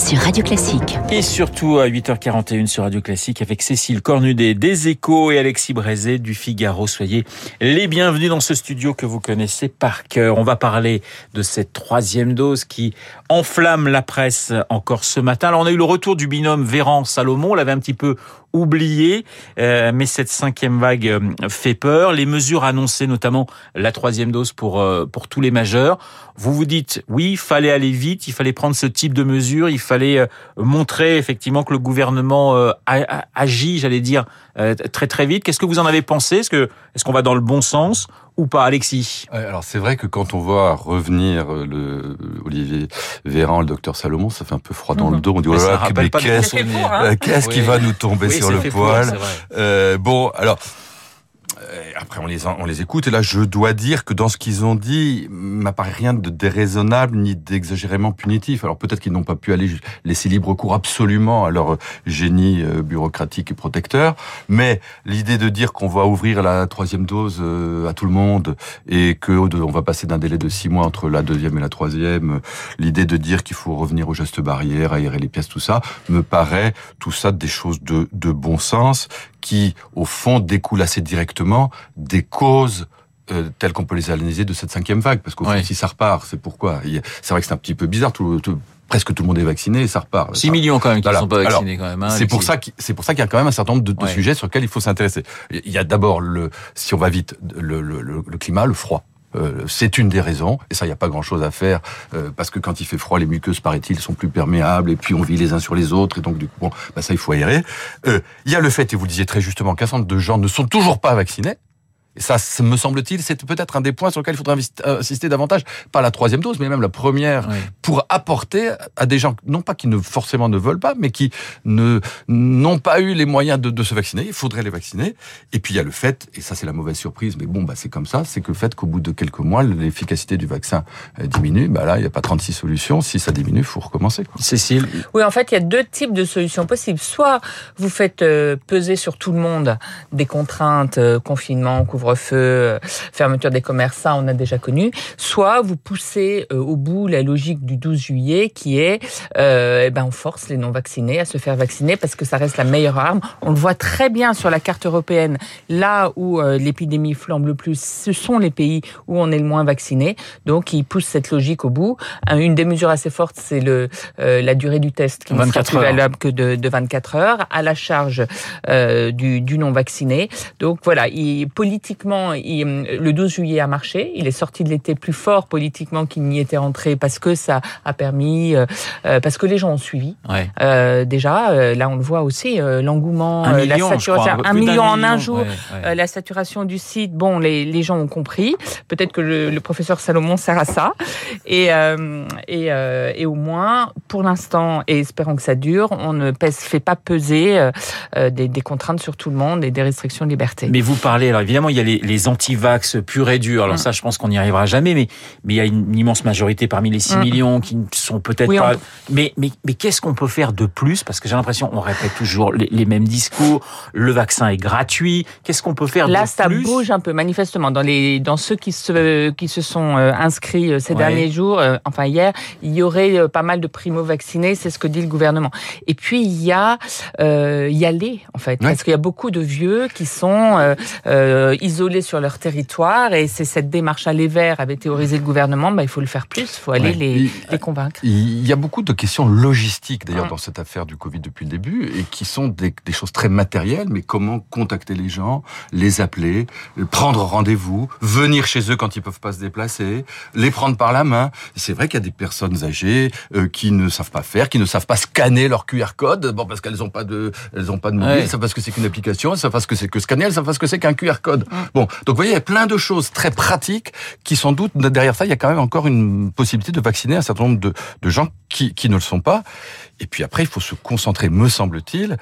sur Radio Classique. Et surtout à 8h41 sur Radio Classique avec Cécile Cornudet des Échos et Alexis Brézé du Figaro. Soyez les bienvenus dans ce studio que vous connaissez par cœur. On va parler de cette troisième dose qui enflamme la presse encore ce matin. Alors on a eu le retour du binôme Véran-Salomon. On l'avait un petit peu oublié, euh, mais cette cinquième vague euh, fait peur. Les mesures annoncées, notamment la troisième dose pour euh, pour tous les majeurs. Vous vous dites oui, il fallait aller vite, il fallait prendre ce type de mesures, il fallait montrer effectivement que le gouvernement agit, j'allais dire très très vite. Qu'est-ce que vous en avez pensé? Est-ce qu'on va dans le bon sens ou pas, Alexis? Alors c'est vrai que quand on voit revenir le Olivier Véran, le docteur Salomon, ça fait un peu froid dans le mhm. dos. On dit oh là là, mais qu'est-ce qui va nous tomber sur le poil? euh, Bon, alors euh, après on les on les écoute et là je dois dire que dans ce qu'ils ont dit m'apparaît rien de déraisonnable ni d'exagérément punitif. Alors peut-être qu'ils n'ont pas pu aller laisser libre cours absolument à leur génie euh, bureaucratique et protecteur, mais l'idée de dire qu'on va ouvrir la troisième dose euh, à tout le monde et que on va passer d'un délai de six mois entre la deuxième et la troisième, l'idée de dire qu'il faut revenir aux gestes barrières, aérer les pièces, tout ça, me paraît tout ça des choses de, de bon sens qui, au fond, découlent assez directement des causes euh, telles qu'on peut les analyser de cette cinquième vague. Parce qu'au fond, si ça repart, c'est pourquoi. C'est vrai que c'est un petit peu bizarre. Tout, presque tout le monde est vacciné et ça repart. 6 millions quand même qui ne sont pas vaccinés quand même. Hein, c'est pour ça c'est pour ça qu'il y a quand même un certain nombre de, sujets sur lesquels il faut s'intéresser. Il y a d'abord le si on va vite le, le, le climat, le froid. Euh, c'est une des raisons, et ça, il n'y a pas grand-chose à faire, euh, parce que quand il fait froid, les muqueuses, paraît-il, sont plus perméables, et puis on vit les uns sur les autres, et donc du coup, bon, bah, ça, il faut aérer. Euh, il y a le fait, et vous le disiez très justement, qu'un certain nombre de gens ne sont toujours pas vaccinés, et ça, me semble-t-il, c'est peut-être un des points sur lesquels il faudrait insister davantage, pas la troisième dose, mais même la première, pour apporter à des gens, non pas qui ne forcément ne veulent pas, mais qui ne n'ont pas eu les moyens de, de, se vacciner. Il faudrait les vacciner. Et puis il y a le fait, et ça c'est la mauvaise surprise, mais bon, bah c'est comme ça, c'est que le fait qu'au bout de quelques mois, l'efficacité du vaccin euh, diminue. Bah là, il n'y a pas 36 solutions. Si ça diminue, il faut recommencer. Quoi. Cécile? Oui, en fait, il y a deux types de solutions possibles. Soit vous faites euh, peser sur tout le monde des contraintes, euh, confinement, couvre-feu, euh, fermeture des commerces, ça on a déjà connu. Soit vous poussez euh, au bout la logique du 12 juillet qui est, euh, eh ben on force les non vaccinés à se faire vacciner parce que ça reste la meilleure arme. On le voit très bien sur la carte européenne. Là où l'épidémie flambe le plus, ce sont les pays où on est le moins vacciné. Donc ils poussent cette logique au bout. Une des mesures assez fortes, c'est le la durée du test qui ne sera plus valable que de, de 24 heures à la charge du, du non vacciné. Donc voilà, il, politiquement le 12 juillet a marché. Il est sorti de l'été plus fort politiquement qu'il n'y était entré parce que ça a permis, euh, euh, parce que les gens ont suivi. Euh, déjà, là on le voit aussi, l'engouement, la saturation, un million en un jour, la saturation du site. Bon, les, les gens ont compris. Peut-être que le, le, professeur Salomon sert à ça. Et, et, et au moins, pour l'instant, et espérons que ça dure, on ne pèse, fait pas peser des, des, contraintes sur tout le monde et des restrictions de liberté. Mais vous parlez, alors évidemment, il y a les, les anti-vax purs et durs. Alors mm. ça, je pense qu'on n'y arrivera jamais, mais mais il y a une immense majorité parmi les 6 mm. millions qui ne sont peut-être pas. Mais mais mais qu'est-ce qu'on peut faire de plus? Parce que j'ai l'impression, on répète toujours les, mêmes discours. Le vaccin est gratuit. Qu'est-ce qu'on peut faire Là, de plus Là, ça bouge un peu, manifestement. Dans les dans ceux qui se qui se sont euh, inscrits euh, ces derniers jours, euh, enfin hier, il y aurait pas mal de primo vaccinés. C'est ce que dit le gouvernement. Et puis il y a euh, y aller en fait, parce qu'il y a beaucoup de vieux qui sont euh, isolés sur leur territoire et c'est cette démarche aller vers avait théorisé le gouvernement, bah, il faut le faire plus, il faut aller les, les, convaincre. Il y a beaucoup de questions logistiques d'ailleurs dans cette affaire du Covid depuis le début et qui sont des, des, choses très matérielles, mais comment contacter les gens, les appeler, prendre rendez-vous, venir chez eux quand ils peuvent pas se déplacer, les prendre par la main. C'est vrai qu'il y a des personnes âgées euh, qui ne savent pas faire, qui ne savent pas scanner leur QR code, bon parce qu'elles ont pas de, elles ont pas de mobile, elles savent pas ce que c'est qu'une application, elles savent pas ce que c'est que scanner, elles savent pas ce que c'est qu'un QR code. Bon, donc vous voyez, il y a plein de choses très pratiques qui sans doute, derrière ça, il y a quand même encore une possibilité de vacciner un certain nombre de, gens qui, ne le sont pas. Et puis après, il faut se concentrer, me semble-t-il,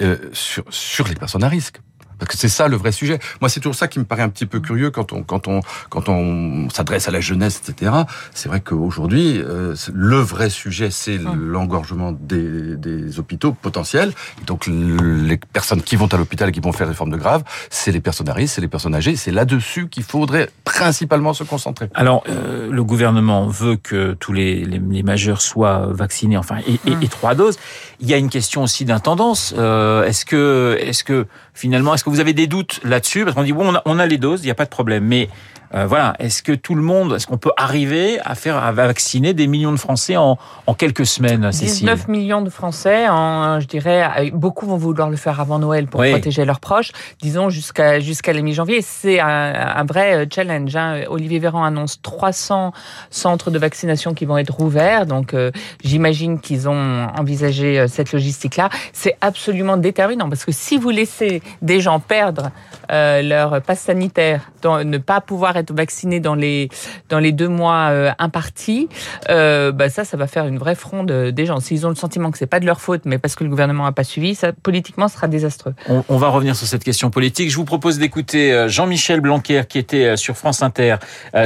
euh, sur les personnes à risque Parce que c'est ça le vrai sujet. Moi, c'est toujours ça qui me paraît un petit peu curieux quand on quand on quand on s'adresse à la jeunesse, etc. C'est vrai qu'aujourd'hui, euh, le vrai sujet, c'est l'engorgement des, des hôpitaux potentiels. donc les personnes qui vont à l'hôpital et qui vont faire des formes de graves, c'est les personnes à risque, c'est les personnes âgées. C'est là-dessus qu'il faudrait principalement se concentrer. Alors, euh, le gouvernement veut que tous les, les, majeurs soient vaccinés, enfin, et, et, et, trois doses. Il y a une question aussi d'intendance. Euh, est-ce que, est-ce que finalement, est-ce vous avez des doutes là-dessus Parce qu'on dit bon, on a, on a les doses, il n'y a pas de problème, mais euh, voilà, est-ce que tout le monde, est-ce qu'on peut arriver à faire à vacciner des millions de Français en, en quelques semaines, Cécile? 19 millions de Français, en, je dirais, beaucoup vont vouloir le faire avant Noël pour protéger leurs proches, disons jusqu'à jusqu'à la mi-janvier. C'est un, un, vrai euh, challenge. Hein. Olivier Véran annonce 300 centres de vaccination qui vont être ouverts, donc euh, j'imagine qu'ils ont envisagé cette logistique-là. C'est absolument déterminant parce que si vous laissez des gens perdre euh, leur passe sanitaire, ne pas pouvoir être vacciné dans les dans les deux mois euh, impartis, euh, bah ça, ça va faire une vraie fronde des gens. S'ils ont le sentiment que c'est pas de leur faute, mais parce que le gouvernement n'a pas suivi, ça politiquement sera désastreux. On, on, va revenir sur cette question politique. Je vous propose d'écouter euh, Jean-Michel Blanquer qui était euh, sur France Inter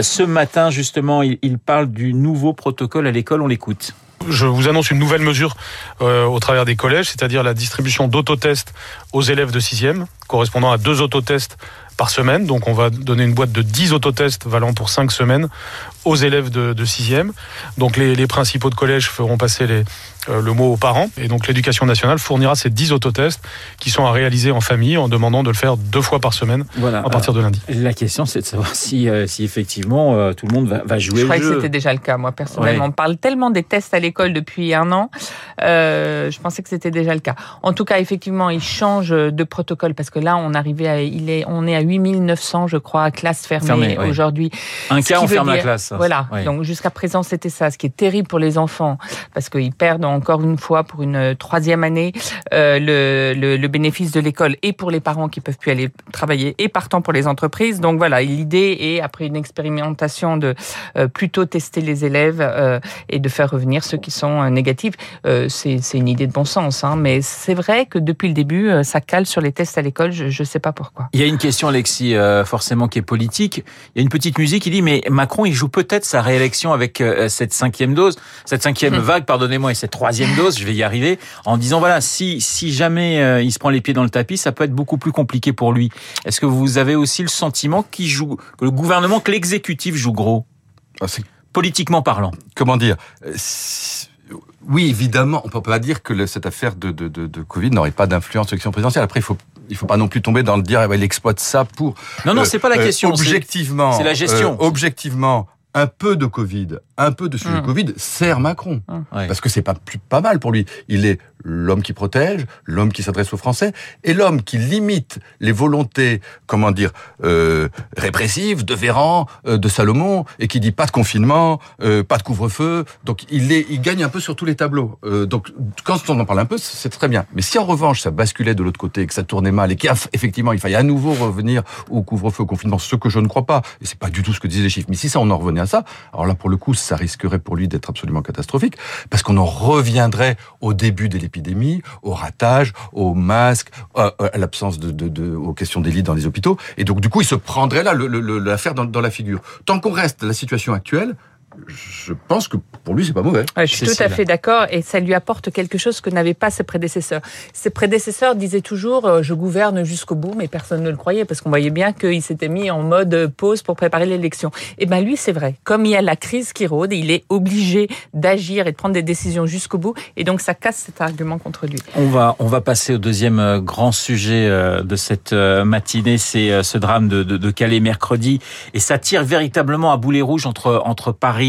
ce matin. Justement, il, il parle du nouveau protocole à l'école. On l'écoute je vous annonce une nouvelle mesure euh, au travers des collèges, c'est-à-dire la distribution d'autotests aux élèves de 6e, correspondant à deux autotests par semaine. Donc on va donner une boîte de 10 autotests valant pour 5 semaines aux élèves de, de 6e. Donc les, les, principaux de collège feront passer les, euh, le mot aux parents. Et donc l'éducation nationale fournira ces 10 autotests qui sont à réaliser en famille en demandant de le faire deux fois par semaine voilà. à partir de lundi. La question c'est de savoir si, euh, si effectivement euh, tout le monde va, va jouer Je crois que c'était déjà le cas, moi personnellement. Ouais. On parle tellement des tests à l'école depuis un an. je pensais que c'était déjà le cas. En tout cas, effectivement, il change de protocole parce que là, on arrivait à, il est, on est à 8900, je crois, classes fermées Fermé, oui. aujourd'hui. Un cas, on ferme dire, la classe. Voilà. Oui. Donc jusqu'à présent, c'était ça. Ce qui est terrible pour les enfants, parce qu'ils perdent encore une fois pour une troisième année euh, le, le, le, bénéfice de l'école et pour les parents qui peuvent plus aller travailler et partant pour les entreprises. Donc voilà, l'idée est après une expérimentation de euh, plutôt tester les élèves euh, et de faire revenir ceux qui sont euh, négatifs. Euh, c'est une idée de bon sens, hein, mais c'est vrai que depuis le début, euh, ça cale sur les tests à l'école. Je ne sais pas pourquoi. Il y a une question, Alexis, forcément qui est politique. Il y a une petite musique qui dit mais Macron, il joue peut-être sa réélection avec cette cinquième dose, cette cinquième vague, pardonnez-moi, et cette troisième dose, je vais y arriver, en disant voilà, si si jamais euh, il se prend les pieds dans le tapis, ça peut être beaucoup plus compliqué pour lui. Est-ce que vous avez aussi le sentiment qu'il joue, que le gouvernement, que l'exécutif joue gros, ah, politiquement parlant Comment dire? Euh, oui, évidemment, on peut pas dire que le, cette affaire de, de, de, de Covid n'aurait pas d'influence sur l'élection présidentielle. Après, il faut il faut pas non plus tomber dans le dire, eh ben, il exploite ça pour. Non, non, euh, c'est pas la question. Euh, objectivement, c'est la gestion. Euh, objectivement, un peu de Covid, un peu de sujet mmh. Covid sert Macron. Mmh. Parce que c'est pas plus pas mal pour lui. Il est l'homme qui protège, l'homme qui s'adresse aux Français, et l'homme qui limite les volontés, comment dire, euh, répressives de Véran, euh, de Salomon, et qui dit pas de confinement, euh, pas de couvre-feu. Donc il, est, il gagne un peu sur tous les tableaux. Euh, donc quand on en parle un peu, c'est très bien. Mais si en revanche ça basculait de l'autre côté, que ça tournait mal, et qu'effectivement il faille à nouveau revenir au couvre-feu, au confinement, ce que je ne crois pas, et c'est pas du tout ce que disaient les chiffres, mais si ça on en revenait à ça, alors là pour le coup ça risquerait pour lui d'être absolument catastrophique, parce qu'on en reviendrait au début de l'épidémie, au ratage, au masque, à, à l'absence de, aux questions des lits dans les hôpitaux, et donc du coup il se prendrait là l'affaire dans, la figure. Tant qu'on reste la situation actuelle, je pense que pour lui, c'est pas mauvais. Ouais, je suis tout à fait d'accord et ça lui apporte quelque chose que n'avaient pas ses prédécesseurs. Ses prédécesseurs disaient toujours euh, je gouverne jusqu'au bout, mais personne ne le croyait parce qu'on voyait bien qu'il s'était mis en mode pause pour préparer l'élection. Et ben lui, c'est vrai. Comme il y a la crise qui rôde, il est obligé d'agir et de prendre des décisions jusqu'au bout et donc ça casse cet argument contre lui. On va on va passer au deuxième euh, grand sujet euh, de cette matinée, c'est ce drame de, de, de Calais mercredi et ça tire véritablement à boulet rouge entre entre Paris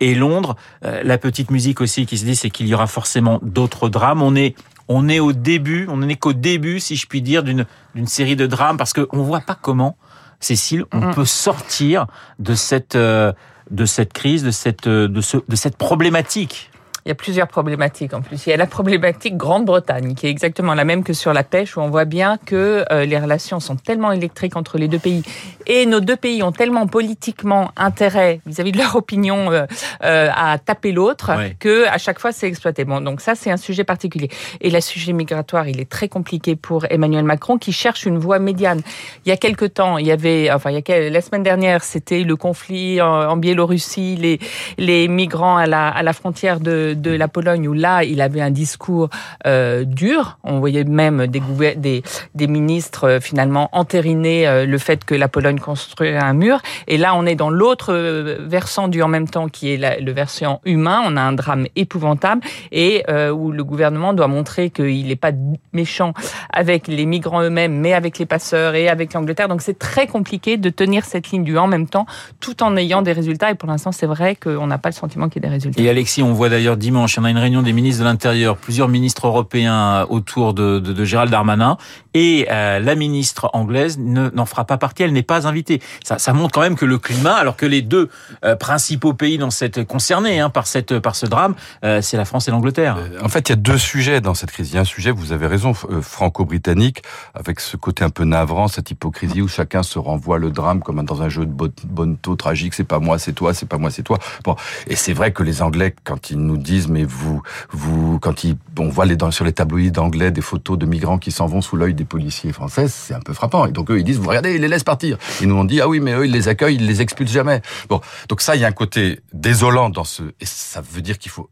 et Londres. Euh, la petite musique aussi qui se dit, c'est qu'il y aura forcément d'autres drames. On est on est au début, on n'est qu'au début, si je puis dire, d'une d'une série de drames parce qu'on ne voit pas comment, Cécile, on mmh. peut sortir de cette euh, de cette crise, de cette de ce de cette problématique. Y a plusieurs problématiques en plus. Il y a la problématique Grande-Bretagne, qui est exactement la même que sur la pêche, où on voit bien que euh, les relations sont tellement électriques entre les deux pays, et nos deux pays ont tellement politiquement intérêt vis-à-vis de leur opinion euh, euh, à taper l'autre, que à chaque fois c'est exploité. Bon, donc ça c'est un sujet particulier. Et le sujet migratoire, il est très compliqué pour Emmanuel Macron, qui cherche une voie médiane. Il y a quelque temps, il y avait, enfin, il y a la semaine dernière, c'était le conflit en, Biélorussie, les les migrants à la à la frontière de de la Pologne, où là, il avait un discours euh, dur. On voyait même des ministres euh, finalement entériner euh, le fait que la Pologne construirait un mur. Et là, on est dans l'autre versant du en même temps, qui est le versant humain. On a un drame épouvantable et où le gouvernement doit montrer qu'il n'est pas méchant avec les migrants eux-mêmes, mais avec les passeurs et avec l'Angleterre. Donc c'est très compliqué de tenir cette ligne du en même temps, tout en ayant des résultats. Et pour l'instant, c'est vrai qu'on n'a pas le sentiment qu'il y ait des résultats. Et Alexis, on voit d'ailleurs dimanche, on a une réunion des ministres de l'Intérieur, plusieurs ministres européens autour de, Gérald Darmanin, et euh, la ministre anglaise n'en fera pas partie, elle n'est pas invitée. Ça, montre quand même que le climat, alors que les deux euh, principaux pays dans cette concernés hein, par cette par ce drame, euh, c'est la France et l'Angleterre. En fait, il y a deux sujets dans cette crise. Il y a un sujet, vous avez raison, franco-britannique, avec ce côté un peu navrant, cette hypocrisie où chacun se renvoie le drame comme dans un jeu de bonne taux tragique. C'est pas moi, c'est toi, c'est pas moi, c'est toi. Bon, et c'est vrai que les Anglais, quand ils nous disent, mais vous, vous, quand ils, on voit les, sur les tabloïds anglais des photos de migrants qui s'en vont sous l'œil des policiers français, c'est un peu frappant. Et donc eux, ils disent, vous regardez, ils les laissent partir. Et nous on dit, ah oui, mais eux, ils les accueillent, ils les expulsent jamais. Bon, donc ça, il y a un côté désolant dans ce, et ça veut dire qu'il faut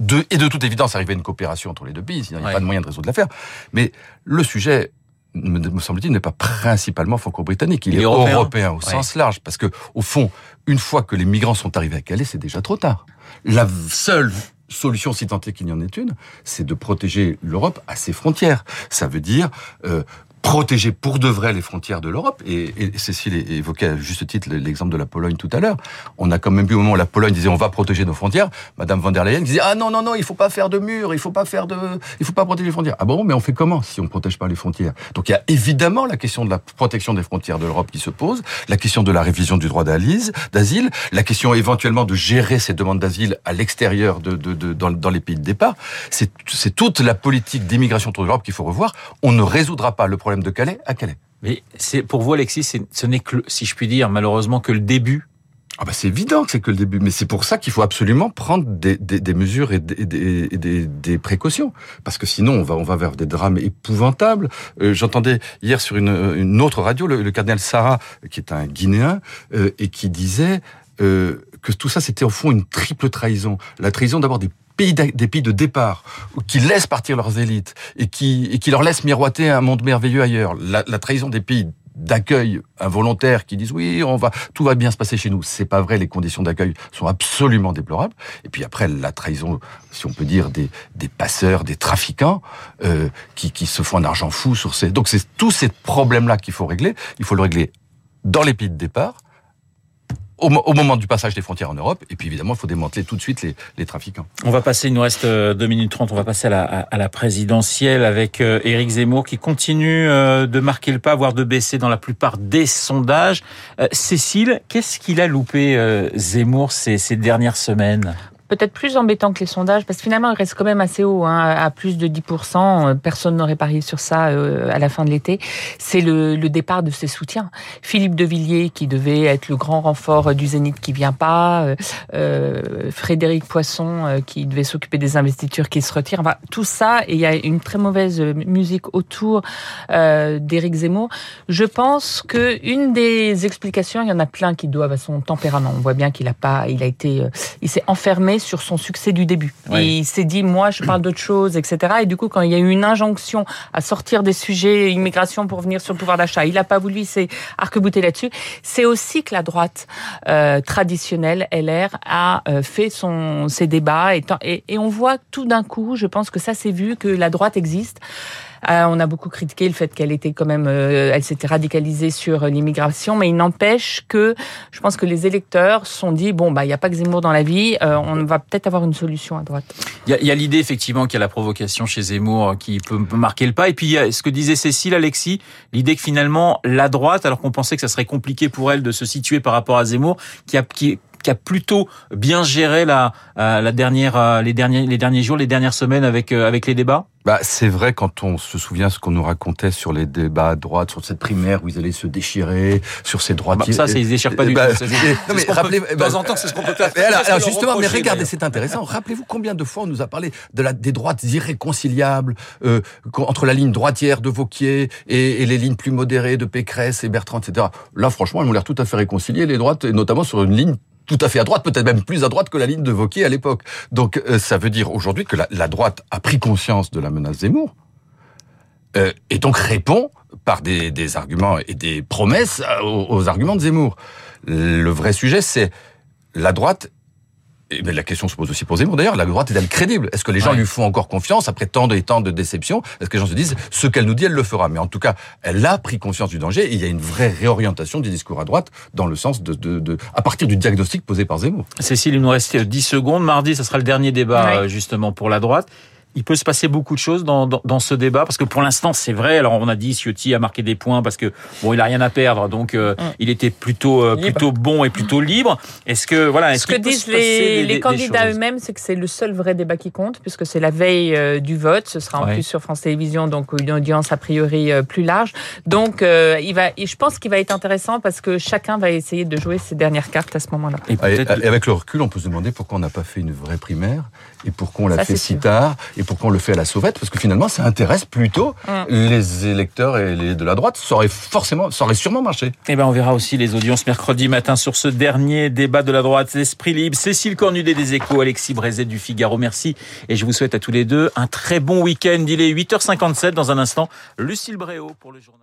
de, et de toute évidence arriver à une coopération entre les deux pays, sinon il n'y a pas de moyen de résoudre l'affaire. Mais le sujet, me semble-t-il, n'est pas principalement franco-britannique. Il, est européen, au sens large. Parce que, au fond, une fois que les migrants sont arrivés à Calais, c'est déjà trop tard. La seule solution, si tant est qu'il y en ait une, c'est de protéger l'Europe à ses frontières. Ça veut dire euh, protéger pour de vrai les frontières de l'Europe. Et, et, Cécile évoquait à juste titre l'exemple de la Pologne tout à l'heure. On a quand même vu au moment où la Pologne disait on va protéger nos frontières, Madame von der Leyen disait ah non non non il faut pas faire de murs, il faut pas faire de, il faut pas protéger les frontières. Ah bon mais on fait comment si on protège pas les frontières? Donc il y a évidemment la question de la protection des frontières de l'Europe qui se pose, la question de la révision du droit d'asile, la question éventuellement de gérer ces demandes d'asile à l'extérieur de, dans, dans, les pays de départ. C'est toute la politique d'immigration de l'Europe qu'il faut revoir. On ne résoudra pas le problème problème de Calais à Calais. Mais c'est pour vous, Alexis, ce n'est que, si je puis dire, malheureusement, que le début ah bah c'est évident que c'est que le début, mais c'est pour ça qu'il faut absolument prendre des, des, des mesures et, des, des, des, précautions, parce que sinon on va on va vers des drames épouvantables. Euh, J'entendais hier sur une, une autre radio le, le, cardinal Sarah, qui est un Guinéen, euh, et qui disait euh, que tout ça c'était au fond une triple trahison. La trahison d'abord des des pays de départ, qui laissent partir leurs élites et qui, et qui leur laissent miroiter un monde merveilleux ailleurs. La, la trahison des pays d'accueil involontaire qui disent oui, on va, tout va bien se passer chez nous. C'est pas vrai. Les conditions d'accueil sont absolument déplorables. Et puis après, la trahison, si on peut dire, des, des passeurs, des trafiquants euh, qui, qui se font un argent fou sur ces. Donc c'est tous ces problèmes-là qu'il faut régler. Il faut le régler dans les pays de départ au, moment du passage des frontières en Europe. Et puis évidemment, il faut démanteler tout de suite les, trafiquants. On va passer, il nous reste 2 euh, minutes 30, on va passer à la, présidentielle avec euh, Éric Zemmour qui continue euh, de marquer le pas, voire de baisser dans la plupart des sondages. Cécile, qu'est-ce qu'il a loupé Zemmour ces dernières semaines? Peut-être plus embêtant que les sondages, parce que finalement, il reste quand même assez haut, hein, à plus de 10%. Euh, personne n'aurait parié sur ça euh, à la fin de l'été. C'est le, le, départ de ses soutiens. Philippe de Villiers, qui devait être le grand renfort du Zénith, qui vient pas. Euh, Frédéric Poisson, qui devait s'occuper des investitures, qui se retire. Enfin, tout ça, et il y a une très mauvaise musique autour euh, d'Éric Zemmour. Je pense que une des explications, il y en a plein qui doivent à son tempérament. On voit bien qu'il a pas, il a été, il s'est enfermé sur son succès du début. Et il s'est dit, moi, je parle d'autre chose, etc. Et du coup, quand il y a eu une injonction à sortir des sujets immigration pour venir sur le pouvoir d'achat, il n'a pas voulu, s'est arc-bouté là-dessus. C'est aussi que la droite euh, traditionnelle, LR, a euh, fait son, ses débats. Et, et, et on voit tout d'un coup, je pense que ça s'est vu, que la droite existe. Euh, on a beaucoup critiqué le fait qu'elle était quand même, euh, elle s'était radicalisée sur l'immigration, mais il n'empêche que je pense que les électeurs se sont dit bon bah il n'y a pas que Zemmour dans la vie, euh, on va peut-être avoir une solution à droite. Il y a, l'idée effectivement qu'il y a la provocation chez Zemmour qui peut, marquer le pas, et puis il y a ce que disait Cécile Alexis, l'idée que finalement la droite, alors qu'on pensait que ça serait compliqué pour elle de se situer par rapport à Zemmour, qui a qui qui a plutôt bien géré la, la dernière, les derniers, les derniers jours, les dernières semaines avec avec les débats? Bah, c'est vrai quand on se souvient ce qu'on nous racontait sur les débats à droite, sur cette primaire où ils allaient se déchirer, sur ces droits. Bah, ça, c'est ils déchirent pas du bah, tout. Non, mais rappelez, de temps en temps, c'est ce qu'on peut faire. Alors, justement, mais regardez, c'est intéressant. Rappelez-vous combien de fois on nous a parlé de la, des droites irréconciliables euh, entre la ligne droitière de Vauquier et, et, les lignes plus modérées de Pécresse et Bertrand, etc. Là, franchement, elles ont l'air tout à fait réconciliées, les droites, et notamment sur une ligne tout à fait à droite, peut-être même plus à droite que la ligne de Vauquier à l'époque. Donc euh, ça veut dire aujourd'hui que la, droite a pris conscience de la menace Zemmour euh, et donc répond par des, arguments et des promesses aux, aux arguments de Zemmour. Le vrai sujet, c'est la droite et la question se pose aussi pour Zemmour. D'ailleurs, la droite est-elle crédible? Est-ce que les gens lui font encore confiance après tant et tant de déceptions? Est-ce que les gens se disent ce qu'elle nous dit, elle le fera? Mais en tout cas, elle a pris conscience du danger et il y a une vraie réorientation du discours à droite dans le sens de, de, de à partir du diagnostic posé par Zemmour. Cécile, il nous reste 10 secondes. Mardi, ce sera le dernier débat justement pour la droite il peut se passer beaucoup de choses dans, dans, dans ce débat parce que pour l'instant c'est vrai. Alors on a dit Ciotti a marqué des points parce que bon il a rien à perdre donc euh, mm. il était plutôt euh, plutôt bon et plutôt libre. Est-ce que voilà ce que disent les, les candidats eux-mêmes c'est que c'est le seul vrai débat qui compte puisque c'est la veille euh, du vote. Ce sera en plus sur France Télévisions donc une audience a priori plus large. Donc il va je pense qu'il va être intéressant parce que chacun va essayer de jouer ses dernières cartes à ce moment-là. Et, et avec le recul on peut se demander pourquoi on n'a pas fait une vraie primaire et pourquoi on l'a fait si tard et pourquoi on le fait à la sauvette? Parce que finalement, ça intéresse plutôt mm. les électeurs et les de la droite. Ça aurait forcément, ça aurait sûrement marché. Et eh ben, on verra aussi les audiences mercredi matin sur ce dernier débat de la droite. L'esprit libre. Cécile Cornudet des Échos, Alexis Brézet du Figaro. Merci. Et je vous souhaite à tous les deux un très bon week-end. Il est 8h57 dans un instant. Lucille Bréau pour le journal.